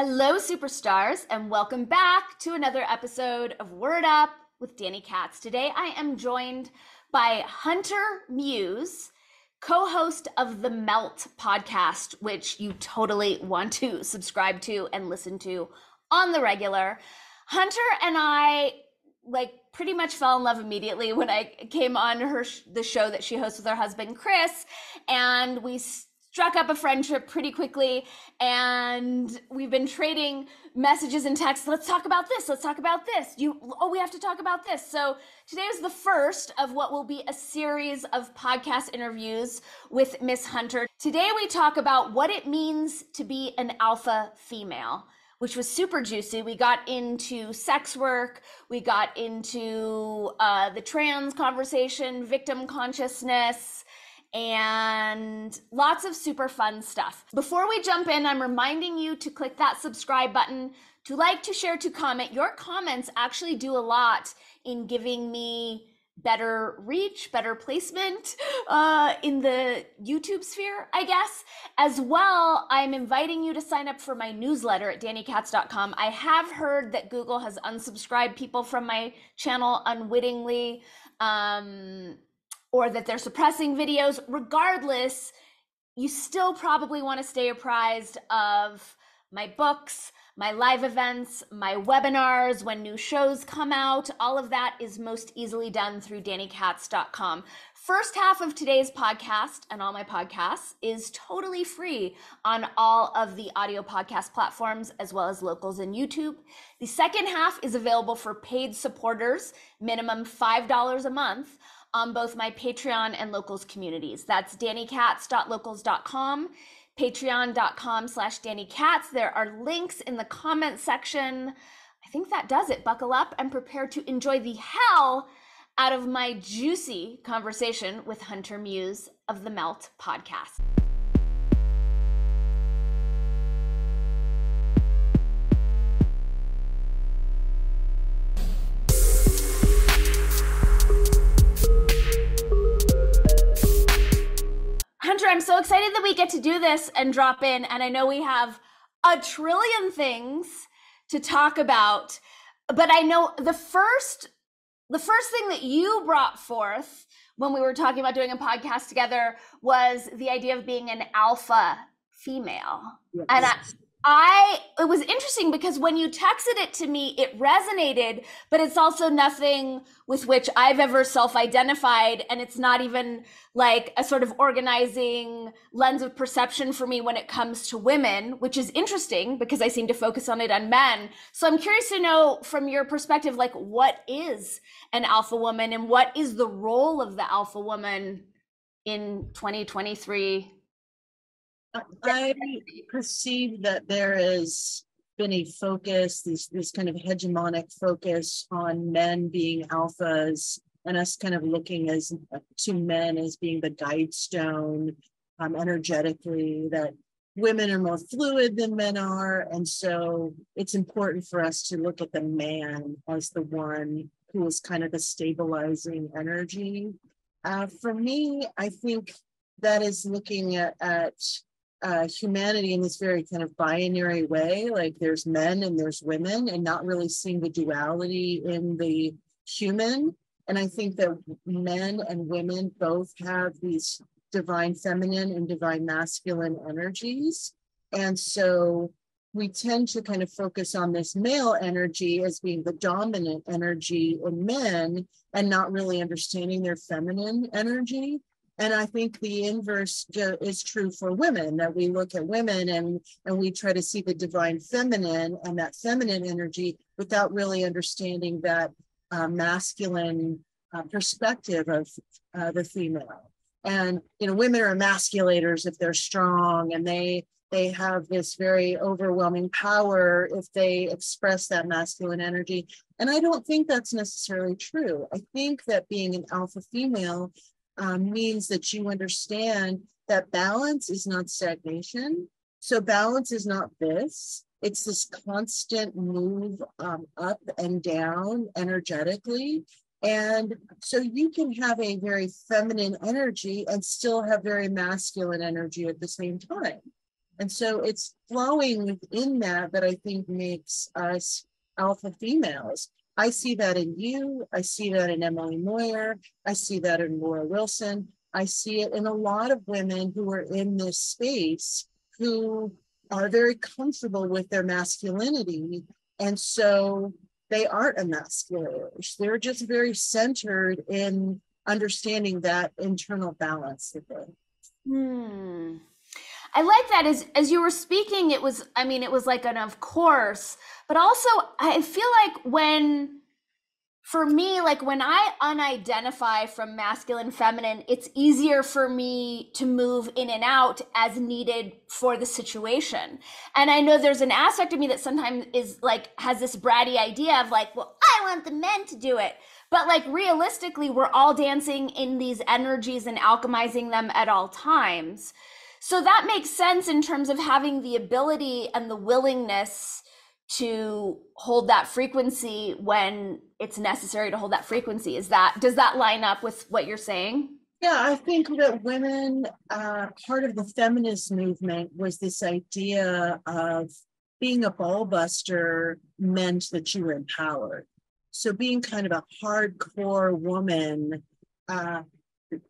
Hello, superstars, and welcome back to another episode of Word Up with Dani Katz. Today I am joined by Hunter Muse, co host of the Melt podcast, which you totally want to subscribe to and listen to on the regular. Hunter and I like pretty much fell in love immediately when I came on her the show that she hosts with her husband Chris and we struck up a friendship pretty quickly and we've been trading messages and texts. Let's talk about this let's talk about this. You oh we have to talk about this. So today is the first of what will be a series of podcast interviews with miss hunter. Today we talk about what it means to be an alpha female which was super juicy. We got into sex work, we got into uh, the trans conversation, victim consciousness, and lots of super fun stuff. Before we jump in, I'm reminding you to click that subscribe button, to like, to share, to comment. Your comments actually do a lot in giving me better reach, better placement uh, in the YouTube sphere, I guess. As well, I'm inviting you to sign up for my newsletter at danikatz.com. I have heard that Google has unsubscribed people from my channel unwittingly. Um, or that they're suppressing videos, regardless, you still probably want to stay apprised of my books, my live events, my webinars, when new shows come out. All of that is most easily done through danikatz.com. First half of today's podcast and all my podcasts is totally free on all of the audio podcast platforms as well as locals and YouTube. The second half is available for paid supporters, minimum $5 a month on both my Patreon and locals communities. That's danikatz.locals.com, patreon.com slash danikatz. There are links in the comment section. I think that does it. Buckle up and prepare to enjoy the hell out of my juicy conversation with Hunter Muse of the Melt podcast. I'm so excited that we get to do this and drop in. And I know we have a trillion things to talk about, but I know the first the first thing that you brought forth when we were talking about doing a podcast together was the idea of being an alpha female. Yes. And I, I it was interesting because when you texted it to me, it resonated, but it's also nothing with which I've ever self-identified, and it's not even like a sort of organizing lens of perception for me when it comes to women, which is interesting because I seem to focus on it on men. So I'm curious to know from your perspective, like what is an alpha woman and what is the role of the alpha woman in 2023 I perceive that there has been a focus, this this kind of hegemonic focus on men being alphas and us kind of looking as to men as being the guide stone um, energetically that women are more fluid than men are. And so it's important for us to look at the man as the one who is kind of the stabilizing energy. Uh, for me i think that is looking at, at uh, humanity in this very kind of binary way like there's men and there's women and not really seeing the duality in the human. And i think that men and women both have these divine feminine and divine masculine energies. And so we tend to kind of focus on this male energy as being the dominant energy in men and not really understanding their feminine energy and I think the inverse is true for women that we look at women and, and we try to see the divine feminine and that feminine energy without really understanding that uh, masculine uh, perspective of uh, the female. And, you know, women are emasculators if they're strong and they, they have this very overwhelming power if they express that masculine energy. And I don't think that's necessarily true. I think that being an alpha female um, means that you understand that balance is not stagnation. So balance is not this. It's this constant move um, up and down energetically. And so you can have a very feminine energy and still have very masculine energy at the same time. And so it's flowing within that that I think makes us alpha females. I see that in you. I see that in Emily Moyer. I see that in Laura Wilson. I see it in a lot of women who are in this space who are very comfortable with their masculinity. And so they aren't emasculators. They're just very centered in understanding that internal balance Hmm. I like that as as you were speaking it was I mean it was like an of course but also I feel like when for me like when I unidentify from masculine feminine it's easier for me to move in and out as needed for the situation. And I know there's an aspect of me that sometimes is like has this bratty idea of like well I want the men to do it. But like realistically, we're all dancing in these energies and alchemizing them at all times. So that makes sense in terms of having the ability and the willingness to hold that frequency when it's necessary to hold that frequency. Is that does that line up with what you're saying? Yeah, I think that women, uh, part of the feminist movement was this idea of being a ball buster meant that you were empowered. So being kind of a hardcore woman uh,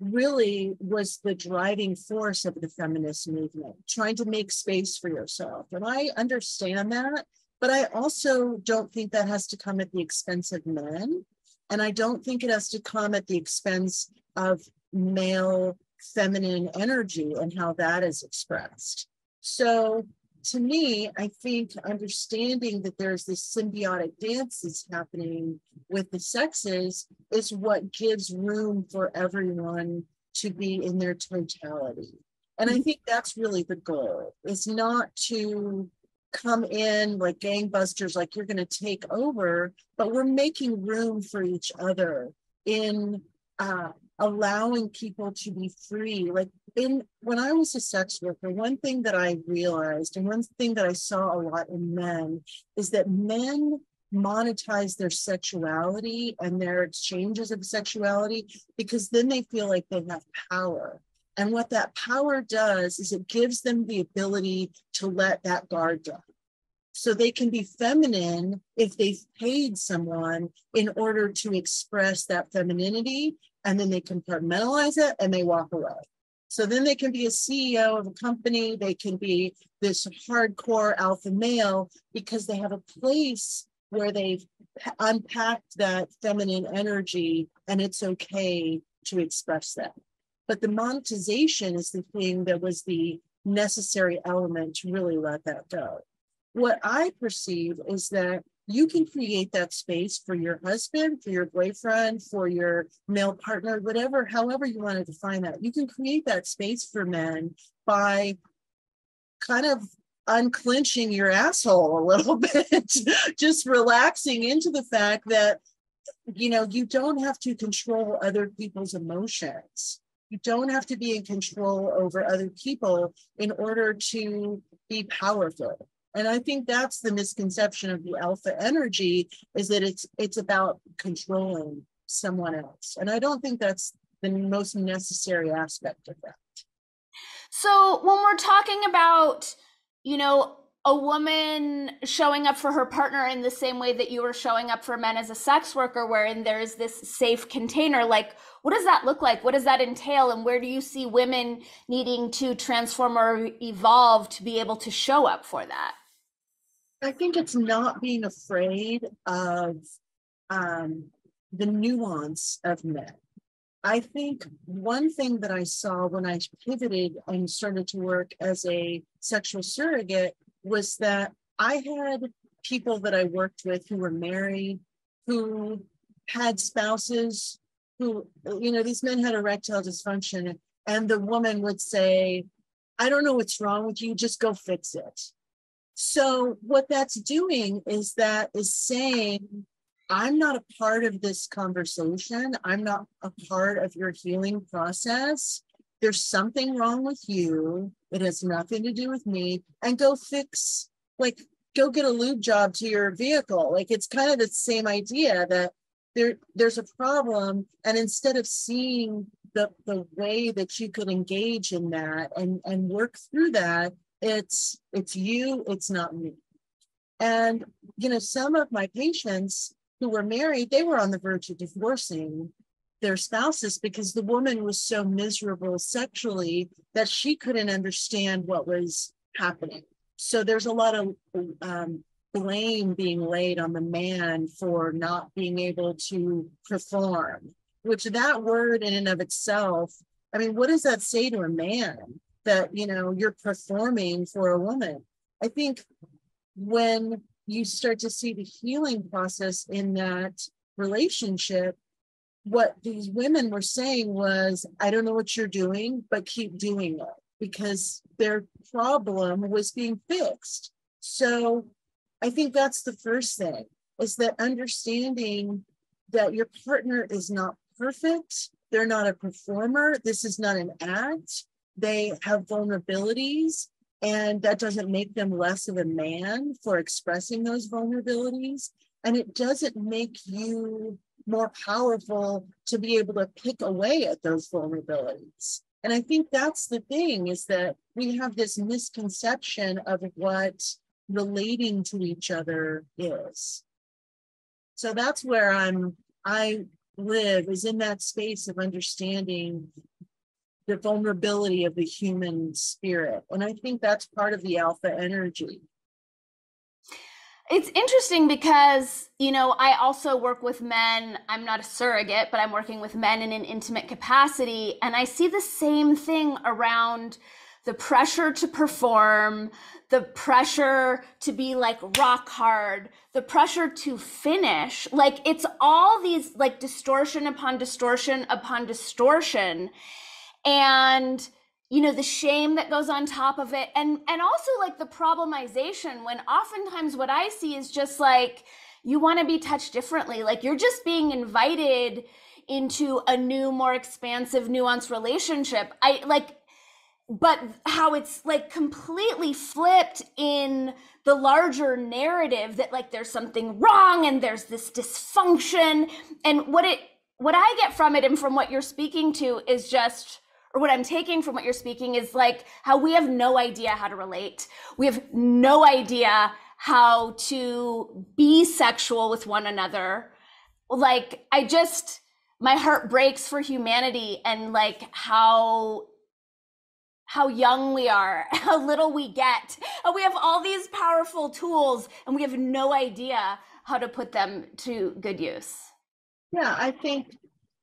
really was the driving force of the feminist movement, trying to make space for yourself. And I understand that, but I also don't think that has to come at the expense of men. And I don't think it has to come at the expense of male feminine energy and how that is expressed. So to me, I think understanding that there's this symbiotic dance that's happening with the sexes is what gives room for everyone to be in their totality. And I mm-hmm. think that's really the goal is not to come in like gangbusters, like you're going to take over, but we're making room for each other in uh, allowing people to be free. Like in when I was a sex worker, one thing that I realized and one thing that I saw a lot in men is that men monetize their sexuality and their exchanges of sexuality because then they feel like they have power. And what that power does is it gives them the ability to let that guard down. So they can be feminine if they've paid someone in order to express that femininity and then they compartmentalize it and they walk away. So then they can be a CEO of a company, they can be this hardcore alpha male because they have a place where they've unpacked that feminine energy and it's okay to express that. But the monetization is the thing that was the necessary element to really let that go. What I perceive is that you can create that space for your husband, for your boyfriend, for your male partner, whatever, however you want to define that. You can create that space for men by kind of unclenching your asshole a little bit, just relaxing into the fact that, you know, you don't have to control other people's emotions. You don't have to be in control over other people in order to be powerful and i think that's the misconception of the alpha energy is that it's it's about controlling someone else. And i don't think that's the most necessary aspect of that. So when we're talking about you know a woman showing up for her partner in the same way that you were showing up for men as a sex worker wherein there's this safe container like what does that look like? What does that entail? And where do you see women needing to transform or evolve to be able to show up for that I think it's not being afraid of um, the nuance of men. I think one thing that I saw when I pivoted and started to work as a sexual surrogate was that I had people that I worked with who were married, who had spouses who, you know, these men had erectile dysfunction, and the woman would say, I don't know what's wrong with you, just go fix it. So what that's doing is that is saying, I'm not a part of this conversation. I'm not a part of your healing process. There's something wrong with you. It has nothing to do with me. And go fix, like, go get a lube job to your vehicle. Like, it's kind of the same idea that there, there's a problem. And instead of seeing the, the way that you could engage in that and, and work through that, it's it's you it's not me. And you know some of my patients who were married they were on the verge of divorcing their spouses because the woman was so miserable sexually that she couldn't understand what was happening. So there's a lot of um, blame being laid on the man for not being able to perform which that word in and of itself i mean what does that say to a man that you know you're performing for a woman. I think when you start to see the healing process in that relationship what these women were saying was i don't know what you're doing but keep doing it because their problem was being fixed. So i think that's the first thing is that understanding that your partner is not perfect. They're not a performer. This is not an act they have vulnerabilities and that doesn't make them less of a man for expressing those vulnerabilities. And it doesn't make you more powerful to be able to pick away at those vulnerabilities. And i think that's the thing is that we have this misconception of what relating to each other is. So that's where i'm i live is in that space of understanding the vulnerability of the human spirit. And I think that's part of the alpha energy. It's interesting because, you know, I also work with men. I'm not a surrogate, but I'm working with men in an intimate capacity. And I see the same thing around the pressure to perform, the pressure to be like rock hard, the pressure to finish. Like it's all these like distortion upon distortion upon distortion and you know the shame that goes on top of it and and also like the problemization when oftentimes what i see is just like you want to be touched differently like you're just being invited into a new more expansive nuanced relationship. I like but how it's like completely flipped in the larger narrative that like there's something wrong and there's this dysfunction and what it what i get from it and from what you're speaking to is just or what I'm taking from what you're speaking is like how we have no idea how to relate. We have no idea how to be sexual with one another. Like, I just, my heart breaks for humanity and like how how young we are, how little we get. We have all these powerful tools and we have no idea how to put them to good use. Yeah, I think,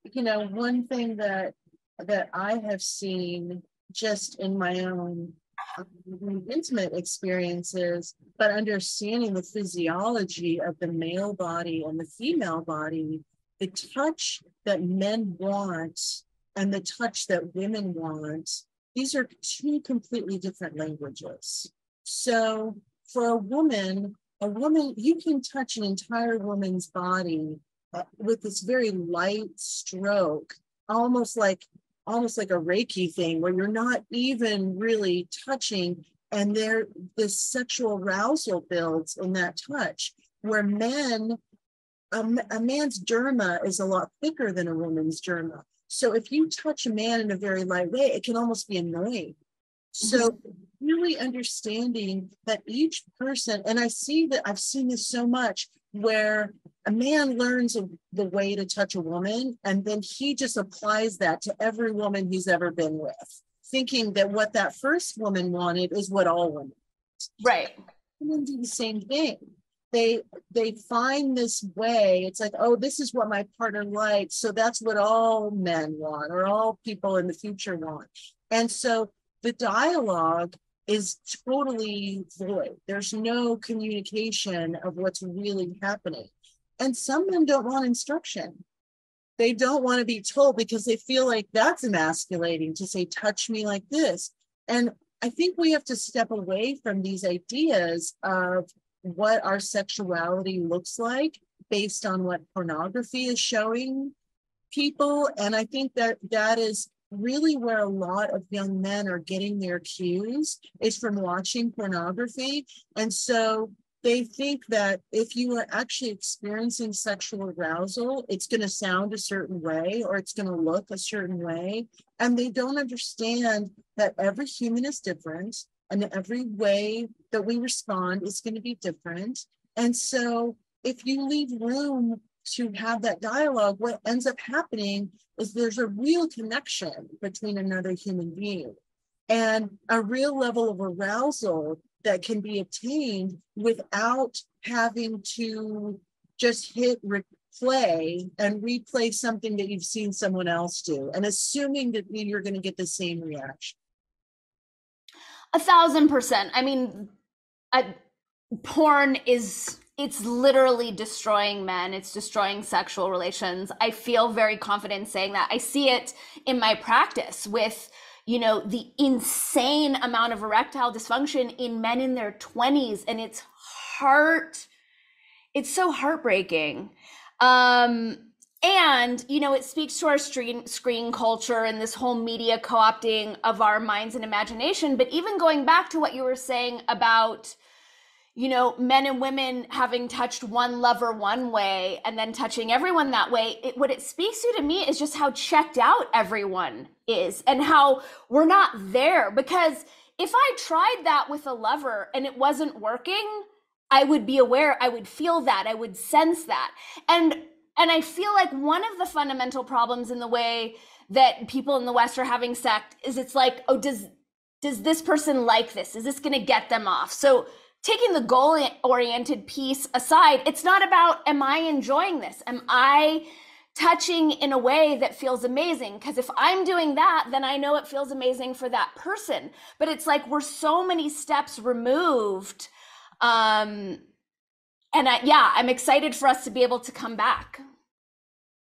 you know, one thing that that I have seen just in my own um, intimate experiences, but understanding the physiology of the male body and the female body, the touch that men want and the touch that women want, these are two completely different languages. So for a woman, a woman, you can touch an entire woman's body uh, with this very light stroke, almost like almost like a Reiki thing where you're not even really touching and there this sexual arousal builds in that touch where men a, a man's derma is a lot thicker than a woman's derma so if you touch a man in a very light way it can almost be annoying so mm-hmm. really understanding that each person and i see that i've seen this so much where a man learns the way to touch a woman and then he just applies that to every woman he's ever been with thinking that what that first woman wanted is what all women right. And then do the same thing. They they find this way. It's like oh this is what my partner likes so that's what all men want or all people in the future want. And so the dialogue is totally void. There's no communication of what's really happening. And some men don't want instruction. They don't want to be told because they feel like that's emasculating to say, touch me like this. And I think we have to step away from these ideas of what our sexuality looks like based on what pornography is showing people. And I think that that is really where a lot of young men are getting their cues is from watching pornography. And so they think that if you are actually experiencing sexual arousal, it's going to sound a certain way or it's going to look a certain way. And they don't understand that every human is different. and every way that we respond is going to be different. And so if you leave room to have that dialogue, what ends up happening is there's a real connection between another human being and a real level of arousal that can be obtained without having to just hit replay and replay something that you've seen someone else do and assuming that you're going to get the same reaction. A thousand percent. I mean, I, porn is it's literally destroying men it's destroying sexual relations. I feel very confident saying that. I see it in my practice with you know the insane amount of erectile dysfunction in men in their 20s and it's heart it's so heartbreaking. Um and you know it speaks to our screen screen culture and this whole media co-opting of our minds and imagination. But even going back to what you were saying about you know, men and women having touched one lover one way and then touching everyone that way, it, what it speaks to to me is just how checked out everyone is and how we're not there. Because if I tried that with a lover and it wasn't working, I would be aware, I would feel that, I would sense that. And and I feel like one of the fundamental problems in the way that people in the West are having sex is it's like, oh, does does this person like this? Is this gonna get them off? So taking the goal oriented piece aside, it's not about, am I enjoying this? Am I touching in a way that feels amazing? Because if I'm doing that, then I know it feels amazing for that person. But it's like we're so many steps removed. Um, and I, yeah, I'm excited for us to be able to come back.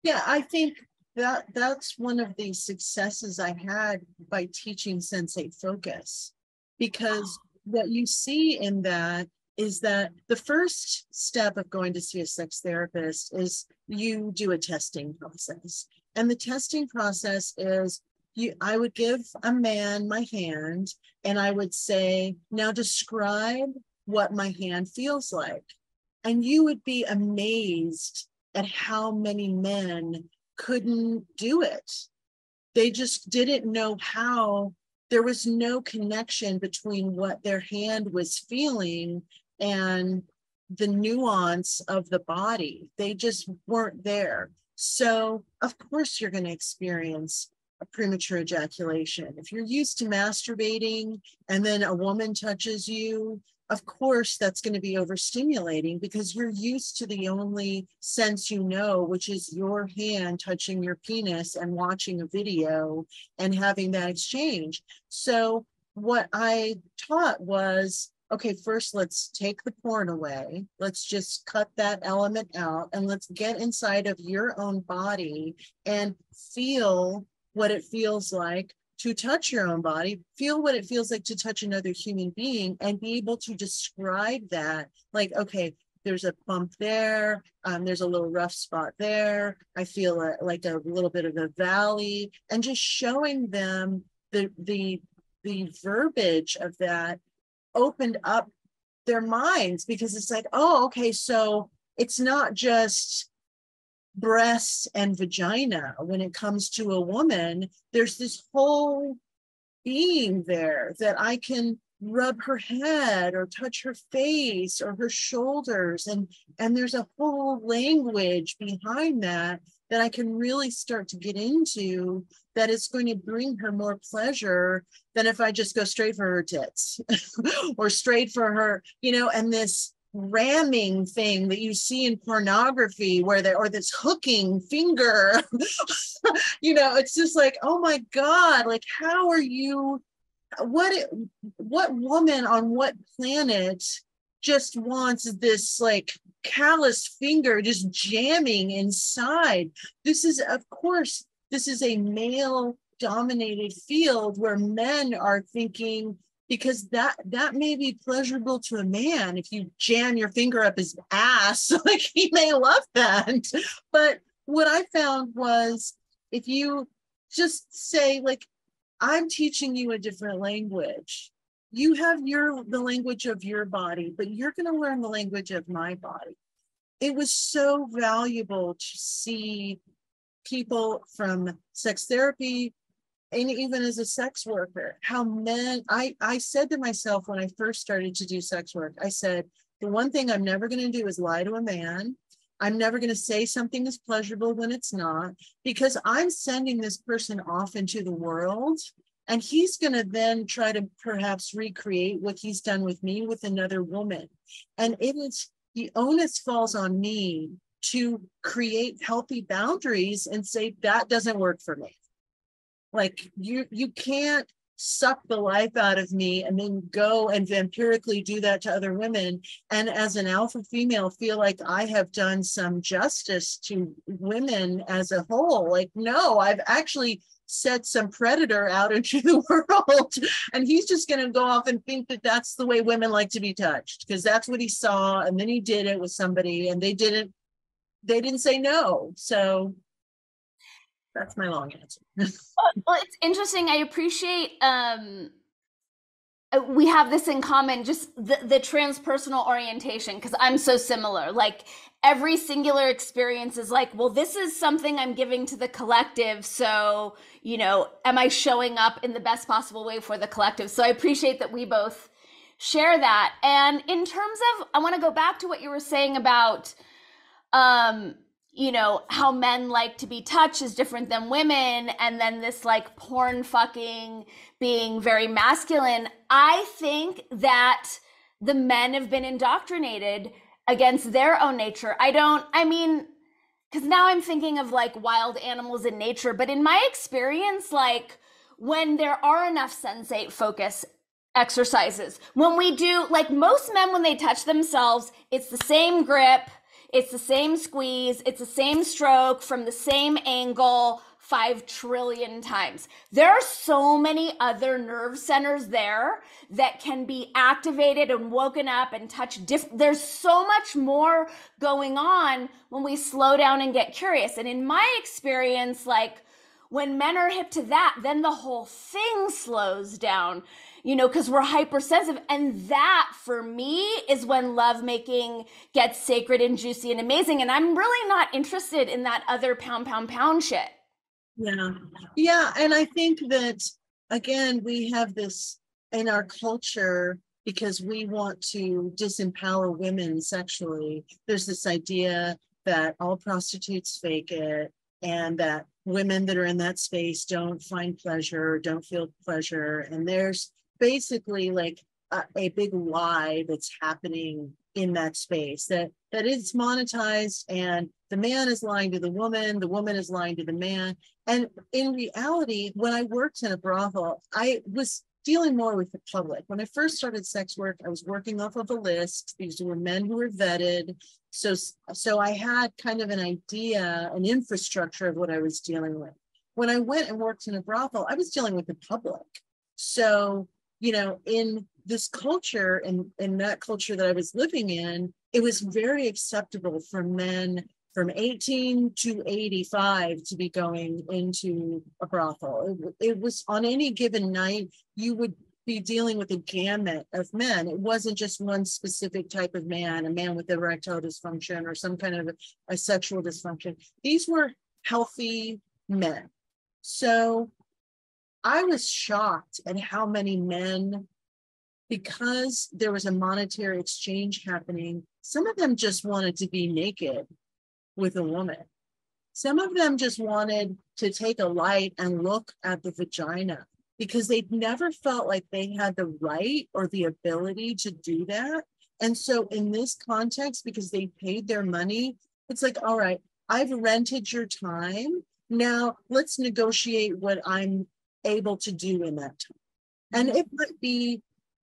Yeah, I think that that's one of the successes I had by teaching Sensate Focus because what you see in that is that the first step of going to see a sex therapist is you do a testing process. And the testing process is you I would give a man my hand and I would say, now describe what my hand feels like. And you would be amazed at how many men couldn't do it. They just didn't know how there was no connection between what their hand was feeling and the nuance of the body. They just weren't there. So, of course, you're going to experience a premature ejaculation. If you're used to masturbating and then a woman touches you, of course that's going to be overstimulating because you're used to the only sense you know which is your hand touching your penis and watching a video and having that exchange. So what i taught was okay first let's take the porn away. Let's just cut that element out and let's get inside of your own body and feel what it feels like to touch your own body, feel what it feels like to touch another human being, and be able to describe that. Like, okay, there's a bump there, um, there's a little rough spot there. I feel a, like a little bit of a valley, and just showing them the the the verbiage of that opened up their minds because it's like, oh, okay, so it's not just breasts and vagina. When it comes to a woman there's this whole being there that i can rub her head or touch her face or her shoulders. And and there's a whole language behind that that i can really start to get into that is going to bring her more pleasure than if i just go straight for her tits or straight for her you know and this ramming thing that you see in pornography where they or this hooking finger. You know it's just like oh my god like how are you what what woman on what planet just wants this like callous finger just jamming inside? This is of course this is a male dominated field where men are thinking because that that may be pleasurable to a man if you jam your finger up his ass. Like he may love that. But what i found was if you just say like i'm teaching you a different language. You have your the language of your body but you're going to learn the language of my body. It was so valuable to see people from sex therapy and even as a sex worker, how men, I, I said to myself when I first started to do sex work, I said, the one thing I'm never going to do is lie to a man. I'm never going to say something is pleasurable when it's not, because I'm sending this person off into the world. And he's going to then try to perhaps recreate what he's done with me with another woman. And it is the onus falls on me to create healthy boundaries and say that doesn't work for me like you you can't suck the life out of me and then go and vampirically do that to other women. And as an alpha female feel like i have done some justice to women as a whole. Like no i've actually set some predator out into the world and he's just going to go off and think that that's the way women like to be touched because that's what he saw and then he did it with somebody and they didn't they didn't say no. So that's my long answer. Well it's interesting. I appreciate um uh, we have this in common just the, the transpersonal orientation because i'm so similar. Like every singular experience is like well this is something i'm giving to the collective so you know am i showing up in the best possible way for the collective? So i appreciate that we both share that. And in terms of i want to go back to what you were saying about um you know, how men like to be touched is different than women, and then this like porn fucking being very masculine. I think that the men have been indoctrinated against their own nature. I don't, I mean, because now I'm thinking of like wild animals in nature, but in my experience, like when there are enough sensate focus exercises, when we do, like most men, when they touch themselves, it's the same grip it's the same squeeze, it's the same stroke from the same angle five trillion times. There are so many other nerve centers there that can be activated and woken up and touch diff- there's so much more going on when we slow down and get curious. And in my experience like when men are hip to that, then the whole thing slows down you know, because we're hypersensitive. And that for me is when lovemaking gets sacred and juicy and amazing. And I'm really not interested in that other pound, pound, pound shit. Yeah. Yeah. And I think that, again, we have this in our culture because we want to disempower women sexually. There's this idea that all prostitutes fake it and that women that are in that space don't find pleasure, don't feel pleasure. And there's basically like a, a big lie that's happening in that space that that it's monetized and the man is lying to the woman the woman is lying to the man. And in reality when i worked in a brothel i was dealing more with the public. When i first started sex work i was working off of a list. These were men who were vetted. So so i had kind of an idea an infrastructure of what i was dealing with. When i went and worked in a brothel i was dealing with the public. So you know, in this culture and in that culture that I was living in, it was very acceptable for men from 18 to 85 to be going into a brothel. It, it, was on any given night, you would be dealing with a gamut of men. It wasn't just one specific type of man, a man with erectile dysfunction or some kind of a, a sexual dysfunction. These were healthy men. So I was shocked at how many men, because there was a monetary exchange happening, some of them just wanted to be naked with a woman. Some of them just wanted to take a light and look at the vagina because they'd never felt like they had the right or the ability to do that. And so, in this context, because they paid their money, it's like, all right, I've rented your time. Now let's negotiate what I'm able to do in that time. And mm-hmm. it might be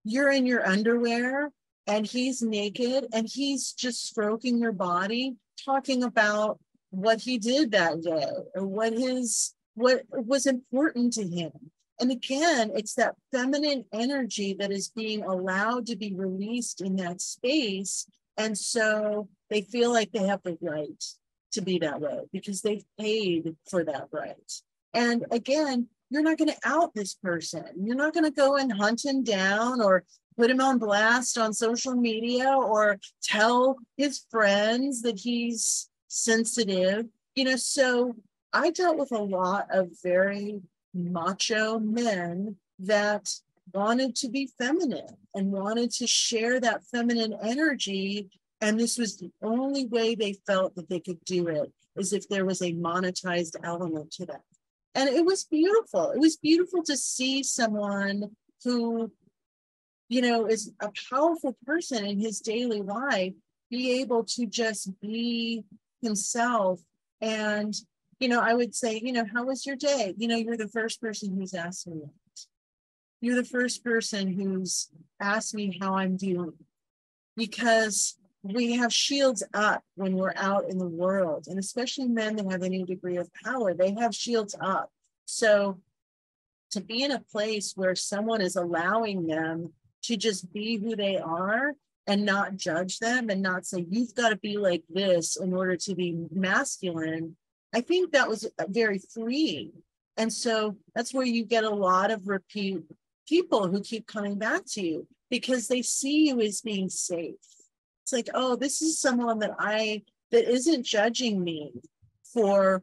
you're in your underwear and he's naked and he's just stroking your body, talking about what he did that day or what his what was important to him. And again, it's that feminine energy that is being allowed to be released in that space. And so they feel like they have the right to be that way because they've paid for that right. And again, you're not going to out this person. You're not going to go and hunt him down or put him on blast on social media or tell his friends that he's sensitive. You know, so I dealt with a lot of very macho men that wanted to be feminine and wanted to share that feminine energy. And this was the only way they felt that they could do it, is if there was a monetized element to that. And it was beautiful. It was beautiful to see someone who, you know, is a powerful person in his daily life be able to just be himself. And, you know, I would say, you know, how was your day? You know, you're the first person who's asked me that. You're the first person who's asked me how I'm doing because we have shields up when we're out in the world, and especially men that have any degree of power, they have shields up. So to be in a place where someone is allowing them to just be who they are and not judge them and not say, you've got to be like this in order to be masculine, I think that was uh, very freeing. And so that's where you get a lot of repeat people who keep coming back to you because they see you as being safe. It's like, oh, this is someone that I that isn't judging me for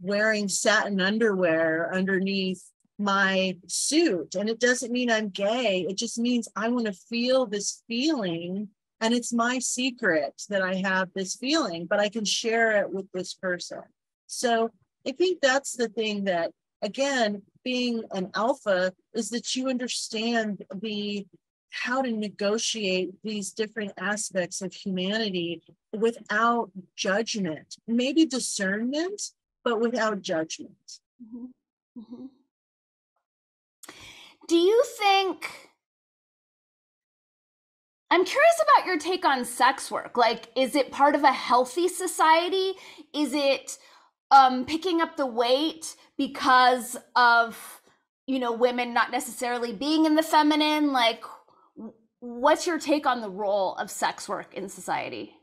wearing satin underwear underneath my suit. And it doesn't mean I'm gay. It just means I want to feel this feeling. And it's my secret that I have this feeling, but I can share it with this person. So I think that's the thing that, again, being an alpha is that you understand the how to negotiate these different aspects of humanity without judgment maybe discernment but without judgment mm-hmm. Mm-hmm. do you think I'm curious about your take on sex work. Like, is it part of a healthy society? Is it um, picking up the weight because of you know women not necessarily being in the feminine like what's your take on the role of sex work in society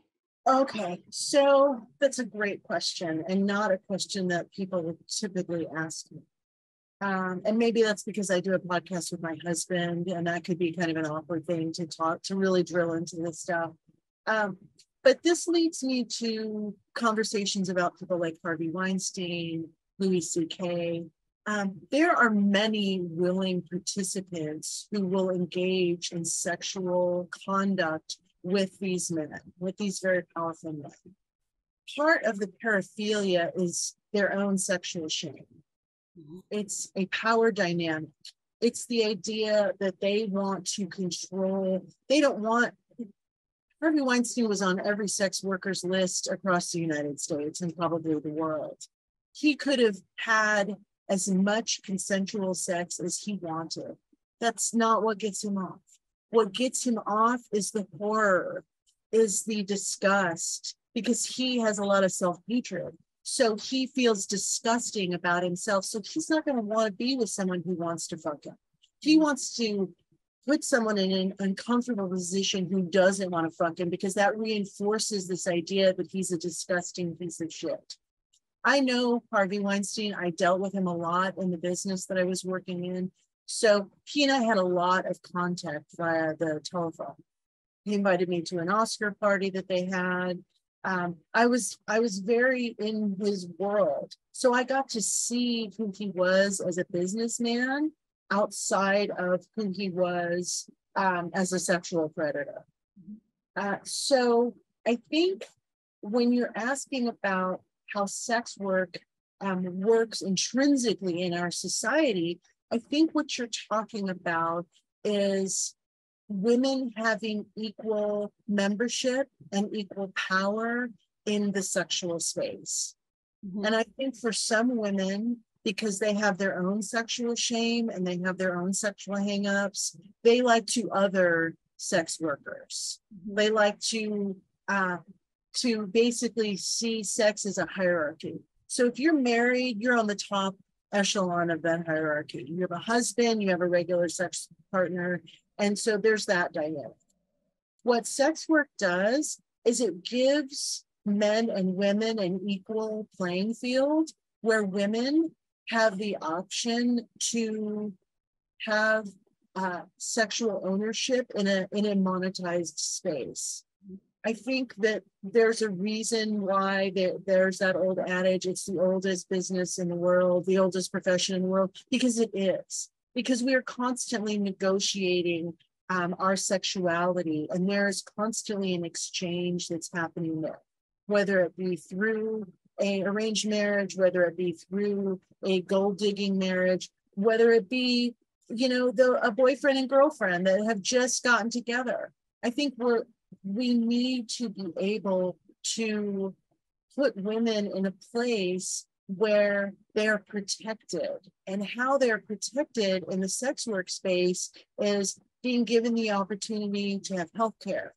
okay so that's a great question and not a question that people would typically ask me um, and maybe that's because I do a podcast with my husband, and that could be kind of an awkward thing to talk to really drill into this stuff. Um, but this leads me to conversations about people like Harvey Weinstein, Louis C.K. Um, there are many willing participants who will engage in sexual conduct with these men, with these very powerful men. Part of the paraphilia is their own sexual shame. It's a power dynamic. It's the idea that they want to control, they don't want Harvey Weinstein was on every sex worker's list across the United States and probably the world. He could have had as much consensual sex as he wanted. That's not what gets him off. What gets him off is the horror, is the disgust, because he has a lot of self hatred. So he feels disgusting about himself. So he's not going to want to be with someone who wants to fuck him. He wants to put someone in an uncomfortable position who doesn't want to fuck him because that reinforces this idea that he's a disgusting piece of shit. I know Harvey Weinstein. I dealt with him a lot in the business that I was working in. So he and I had a lot of contact via the telephone. He invited me to an Oscar party that they had. Um, I was I was very in his world, so I got to see who he was as a businessman outside of who he was um, as a sexual predator. Uh, so I think when you're asking about how sex work um, works intrinsically in our society, I think what you're talking about is women having equal membership and equal power in the sexual space. Mm-hmm. And I think for some women, because they have their own sexual shame and they have their own sexual hangups. They like to other sex workers. Mm-hmm. They like to uh, to basically see sex as a hierarchy. So if you're married, you're on the top echelon of that hierarchy. You have a husband, you have a regular sex partner, and so there's that dynamic. What sex work does is it gives men and women an equal playing field where women have the option to have uh, sexual ownership in a in a monetized space. I think that there's a reason why there, there's that old adage it's the oldest business in the world, the oldest profession in the world, because it is. Because we are constantly negotiating um, our sexuality, and there's constantly an exchange that's happening there, whether it be through a arranged marriage, whether it be through a gold digging marriage, whether it be, you know, the a boyfriend and girlfriend that have just gotten together. I think we're we need to be able to put women in a place where they're protected. And how they're protected in the sex work space is being given the opportunity to have health care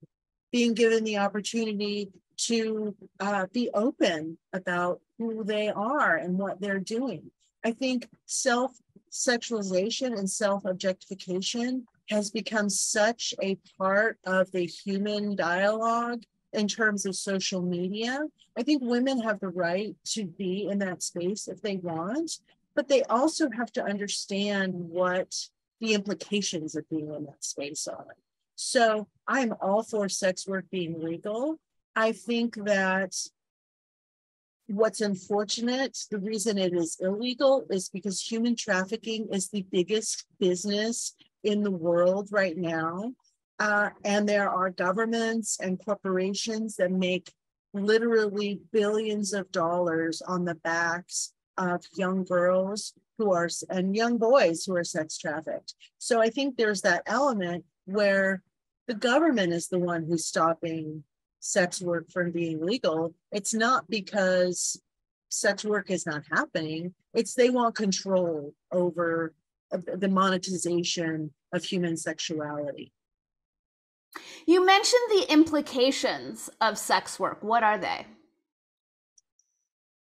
being given the opportunity to uh, be open about who they are and what they're doing. I think self sexualization and self objectification has become such a part of the human dialogue in terms of social media. I think women have the right to be in that space if they want, but they also have to understand what the implications of being in that space are. So I'm all for sex work being legal. I think that what's unfortunate, the reason it is illegal is because human trafficking is the biggest business in the world right now. Uh, and there are governments and corporations that make literally billions of dollars on the backs of young girls who are and young boys who are sex trafficked. So I think there's that element where the government is the one who's stopping sex work from being legal. It's not because sex work is not happening, it's they want control over the monetization of human sexuality. You mentioned the implications of sex work. What are they?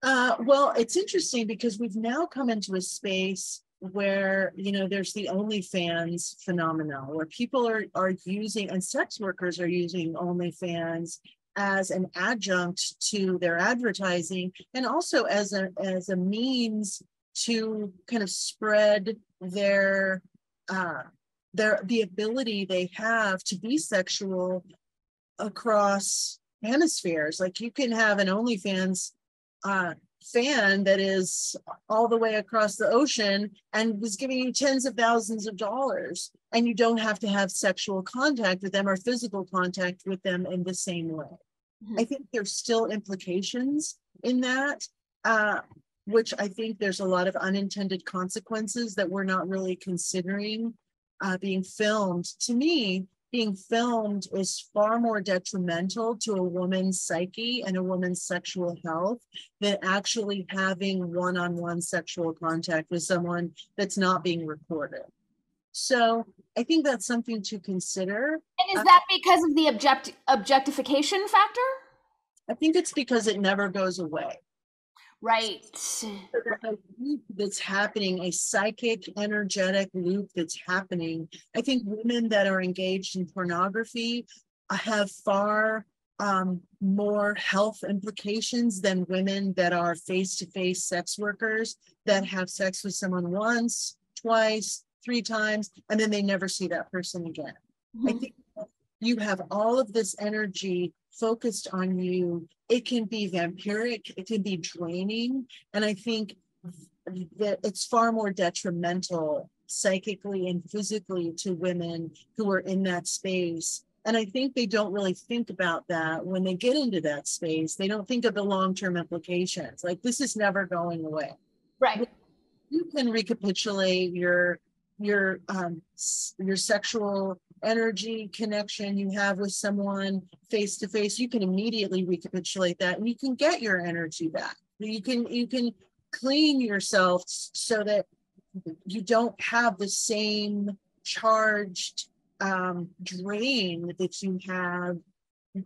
Uh, well, it's interesting because we've now come into a space where you know there's the OnlyFans phenomenon, where people are are using and sex workers are using OnlyFans as an adjunct to their advertising and also as a as a means to kind of spread their uh, their the ability they have to be sexual across hemispheres. Like you can have an OnlyFans uh, fan that is all the way across the ocean and was giving you tens of thousands of dollars, and you don't have to have sexual contact with them or physical contact with them in the same way. Mm-hmm. I think there's still implications in that. Uh, which I think there's a lot of unintended consequences that we're not really considering uh, being filmed. To me, being filmed is far more detrimental to a woman's psyche and a woman's sexual health than actually having one on one sexual contact with someone that's not being recorded. So I think that's something to consider. And is uh, that because of the object- objectification factor? I think it's because it never goes away. Right. A loop That's happening, a psychic, energetic loop that's happening. I think women that are engaged in pornography have far um, more health implications than women that are face to face sex workers that have sex with someone once, twice, three times, and then they never see that person again. Mm-hmm. I think you have all of this energy focused on you, it can be vampiric, it can be draining. And I think that it's far more detrimental psychically and physically to women who are in that space. And I think they don't really think about that when they get into that space. They don't think of the long term implications. Like, this is never going away. Right. You can recapitulate your your um, your sexual energy connection you have with someone face to face you can immediately recapitulate that and you can get your energy back. You can you can clean yourself so that you don't have the same charged um, drain that you have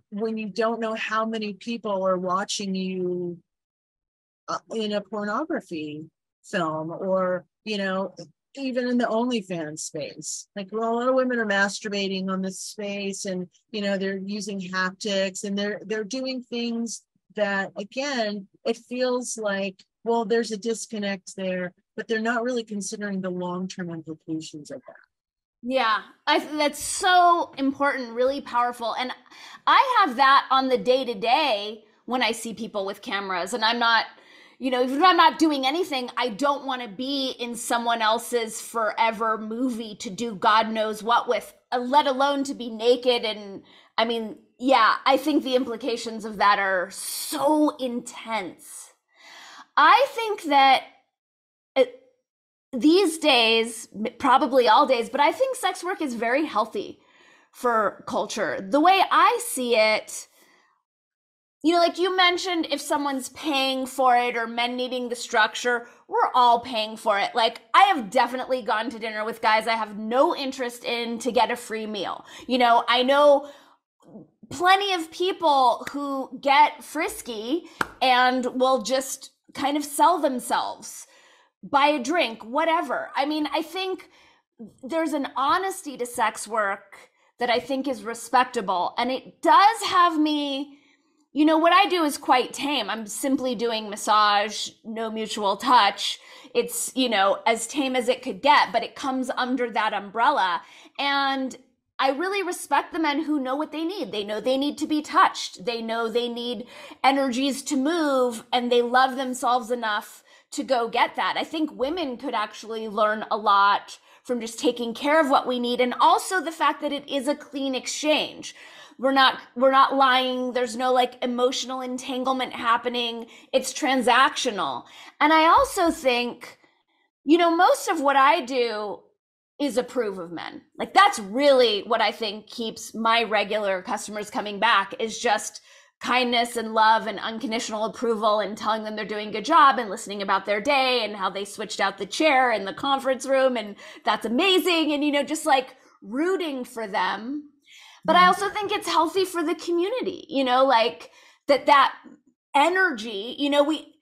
when you don't know how many people are watching you uh, in a pornography film or you know even in the OnlyFans space. Like well, a lot of women are masturbating on this space and you know they're using haptics and they're they're doing things that again it feels like well there's a disconnect there but they're not really considering the long-term implications of that Yeah, I that's so important, really powerful. And I have that on the day to day when I see people with cameras and I'm not you know, even if I'm not doing anything, I don't want to be in someone else's forever movie to do God knows what with, uh, let alone to be naked. And I mean, yeah, I think the implications of that are so intense. I think that it, these days, probably all days, but I think sex work is very healthy for culture. The way I see it, you know, like you mentioned, if someone's paying for it or men needing the structure, we're all paying for it. Like, I have definitely gone to dinner with guys I have no interest in to get a free meal. You know, I know plenty of people who get frisky and will just kind of sell themselves, buy a drink, whatever. I mean, I think there's an honesty to sex work that I think is respectable. And it does have me you know, what I do is quite tame. I'm simply doing massage, no mutual touch. It's, you know, as tame as it could get, but it comes under that umbrella. And I really respect the men who know what they need. They know they need to be touched. They know they need energies to move and they love themselves enough to go get that. I think women could actually learn a lot from just taking care of what we need and also the fact that it is a clean exchange we're not we're not lying. There's no like emotional entanglement happening. It's transactional. And i also think you know most of what i do is approve of men. Like that's really what i think keeps my regular customers coming back is just kindness and love and unconditional approval and telling them they're doing a good job and listening about their day and how they switched out the chair in the conference room and that's amazing. And you know just like rooting for them but I mm-hmm. also think it's healthy for the community, you know, like that that energy, you know, we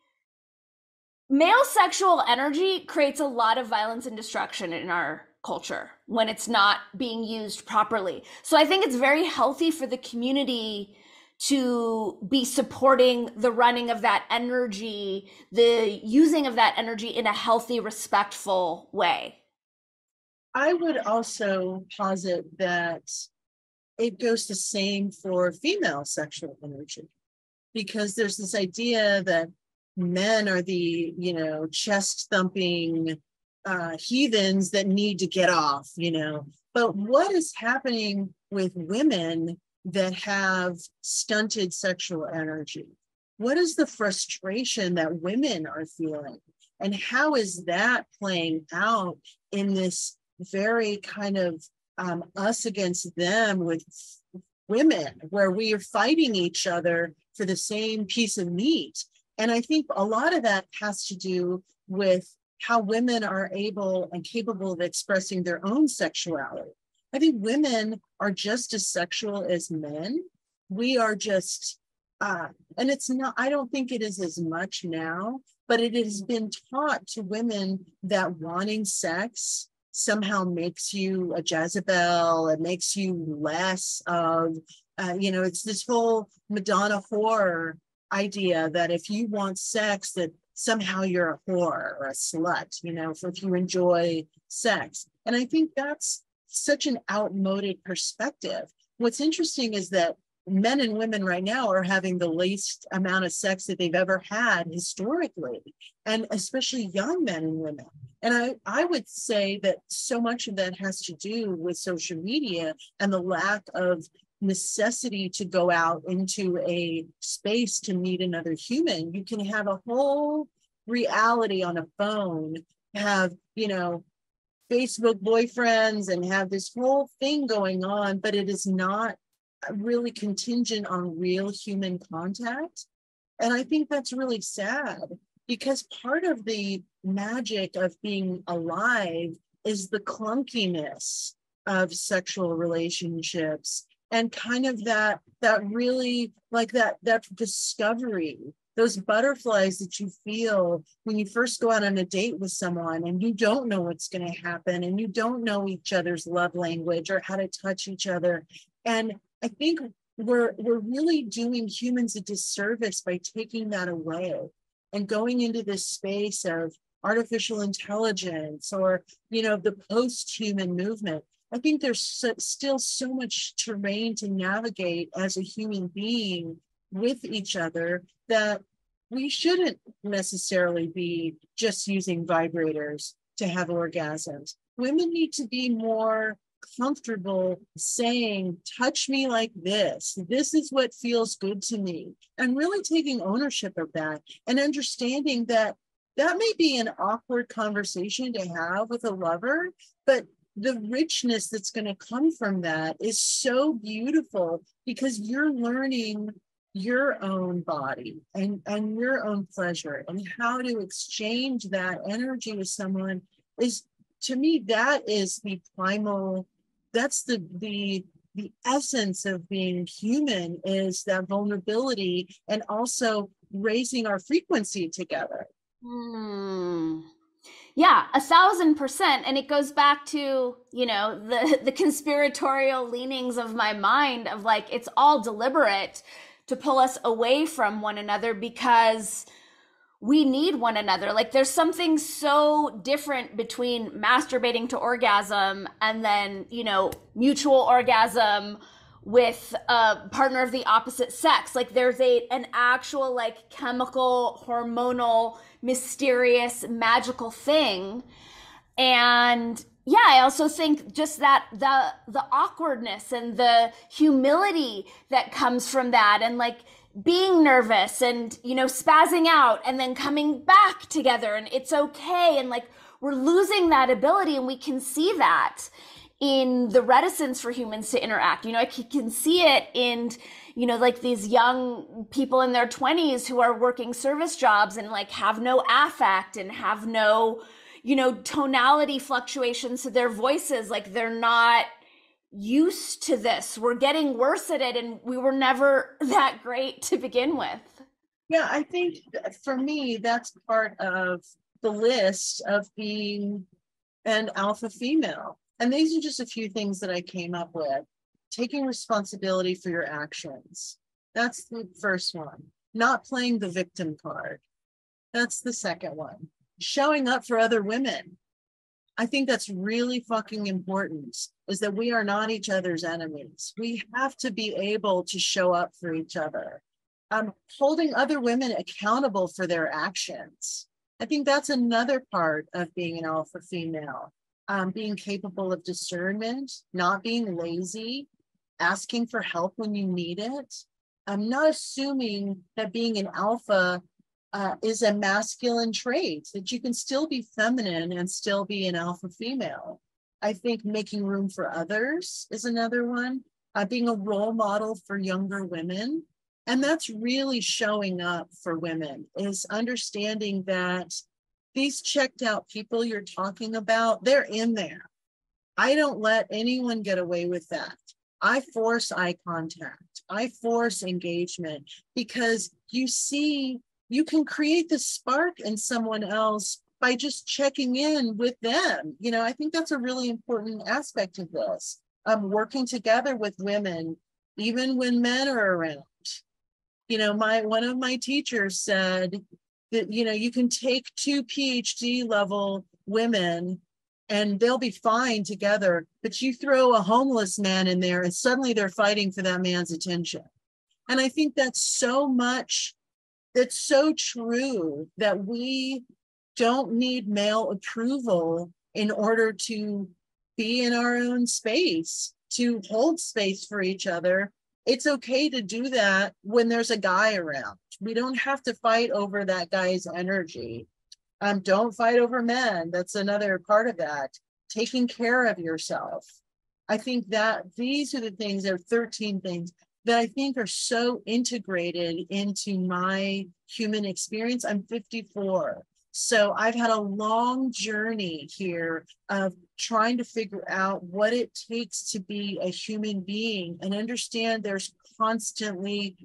male sexual energy creates a lot of violence and destruction in our culture when it's not being used properly. So I think it's very healthy for the community to be supporting the running of that energy, the using of that energy in a healthy, respectful way. I would also posit that it goes the same for female sexual energy. Because there's this idea that men are the you know chest thumping uh, heathens that need to get off you know. But what is happening with women that have stunted sexual energy? What is the frustration that women are feeling? And how is that playing out in this very kind of um, us against them with women, where we are fighting each other for the same piece of meat. And I think a lot of that has to do with how women are able and capable of expressing their own sexuality. I think women are just as sexual as men. We are just, uh, and it's not, I don't think it is as much now, but it has been taught to women that wanting sex somehow makes you a Jezebel, it makes you less of, uh, you know, it's this whole Madonna whore idea that if you want sex, that somehow you're a whore or a slut, you know, if you enjoy sex. And I think that's such an outmoded perspective. What's interesting is that men and women right now are having the least amount of sex that they've ever had historically, and especially young men and women. And I, I would say that so much of that has to do with social media and the lack of necessity to go out into a space to meet another human. You can have a whole reality on a phone, have, you know, Facebook boyfriends and have this whole thing going on, but it is not really contingent on real human contact. And I think that's really sad because part of the magic of being alive is the clunkiness of sexual relationships and kind of that that really like that that discovery those butterflies that you feel when you first go out on a date with someone and you don't know what's going to happen and you don't know each other's love language or how to touch each other and I think we're we're really doing humans a disservice by taking that away and going into this space of artificial intelligence or you know the post-human movement I think there's so, still so much terrain to navigate as a human being with each other that we shouldn't necessarily be just using vibrators to have orgasms. Women need to be more comfortable saying, touch me like this. This is what feels good to me. And really taking ownership of that and understanding that that may be an awkward conversation to have with a lover, but the richness that's going to come from that is so beautiful because you're learning your own body and, and your own pleasure and how to exchange that energy with someone is to me that is the primal that's the the the essence of being human is that vulnerability and also raising our frequency together mm. yeah a thousand percent and it goes back to you know the the conspiratorial leanings of my mind of like it's all deliberate to pull us away from one another because we need one another. Like there's something so different between masturbating to orgasm and then, you know, mutual orgasm with a partner of the opposite sex. Like there's a an actual like chemical, hormonal, mysterious, magical thing. And yeah, I also think just that the the awkwardness and the humility that comes from that and like being nervous and you know spazzing out and then coming back together and it's okay and like we're losing that ability and we can see that in the reticence for humans to interact. You know i can see it in you know like these young people in their 20s who are working service jobs and like have no affect and have no you know tonality fluctuations to their voices. Like they're not used to this. We're getting worse at it, and we were never that great to begin with. Yeah, I think uh, for me, that's part of the list of being an alpha female. And these are just a few things that I came up with. Taking responsibility for your actions. That's the first one. Not playing the victim card. That's the second one. Showing up for other women. I think that's really fucking important is that we are not each other's enemies. We have to be able to show up for each other. Um, holding other women accountable for their actions. I think that's another part of being an alpha female. Um, being capable of discernment, not being lazy, asking for help when you need it. I'm not assuming that being an alpha uh, is a masculine trait, that you can still be feminine and still be an alpha female. I think making room for others is another one, uh, being a role model for younger women. And that's really showing up for women, is understanding that these checked out people you're talking about, they're in there. I don't let anyone get away with that. I force eye contact. I force engagement because you see you can create the spark in someone else by just checking in with them. You know, I think that's a really important aspect of this. Um, working together with women, even when men are around. You know, my one of my teachers said that you know you can take two PhD level women and they'll be fine together, but you throw a homeless man in there and suddenly they're fighting for that man's attention. And I think that's so much it's so true that we don't need male approval in order to be in our own space, to hold space for each other. It's okay to do that when there's a guy around. We don't have to fight over that guy's energy. Um, don't fight over men. That's another part of that. Taking care of yourself. I think that these are the things, there are 13 things that I think are so integrated into my human experience. I'm 54. So I've had a long journey here of trying to figure out what it takes to be a human being and understand there's constantly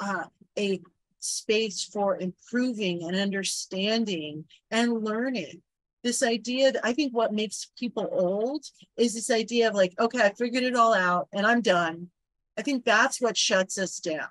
uh, a space for improving and understanding and learning. This idea that I think what makes people old is this idea of like, okay, I figured it all out and I'm done. I think that's what shuts us down.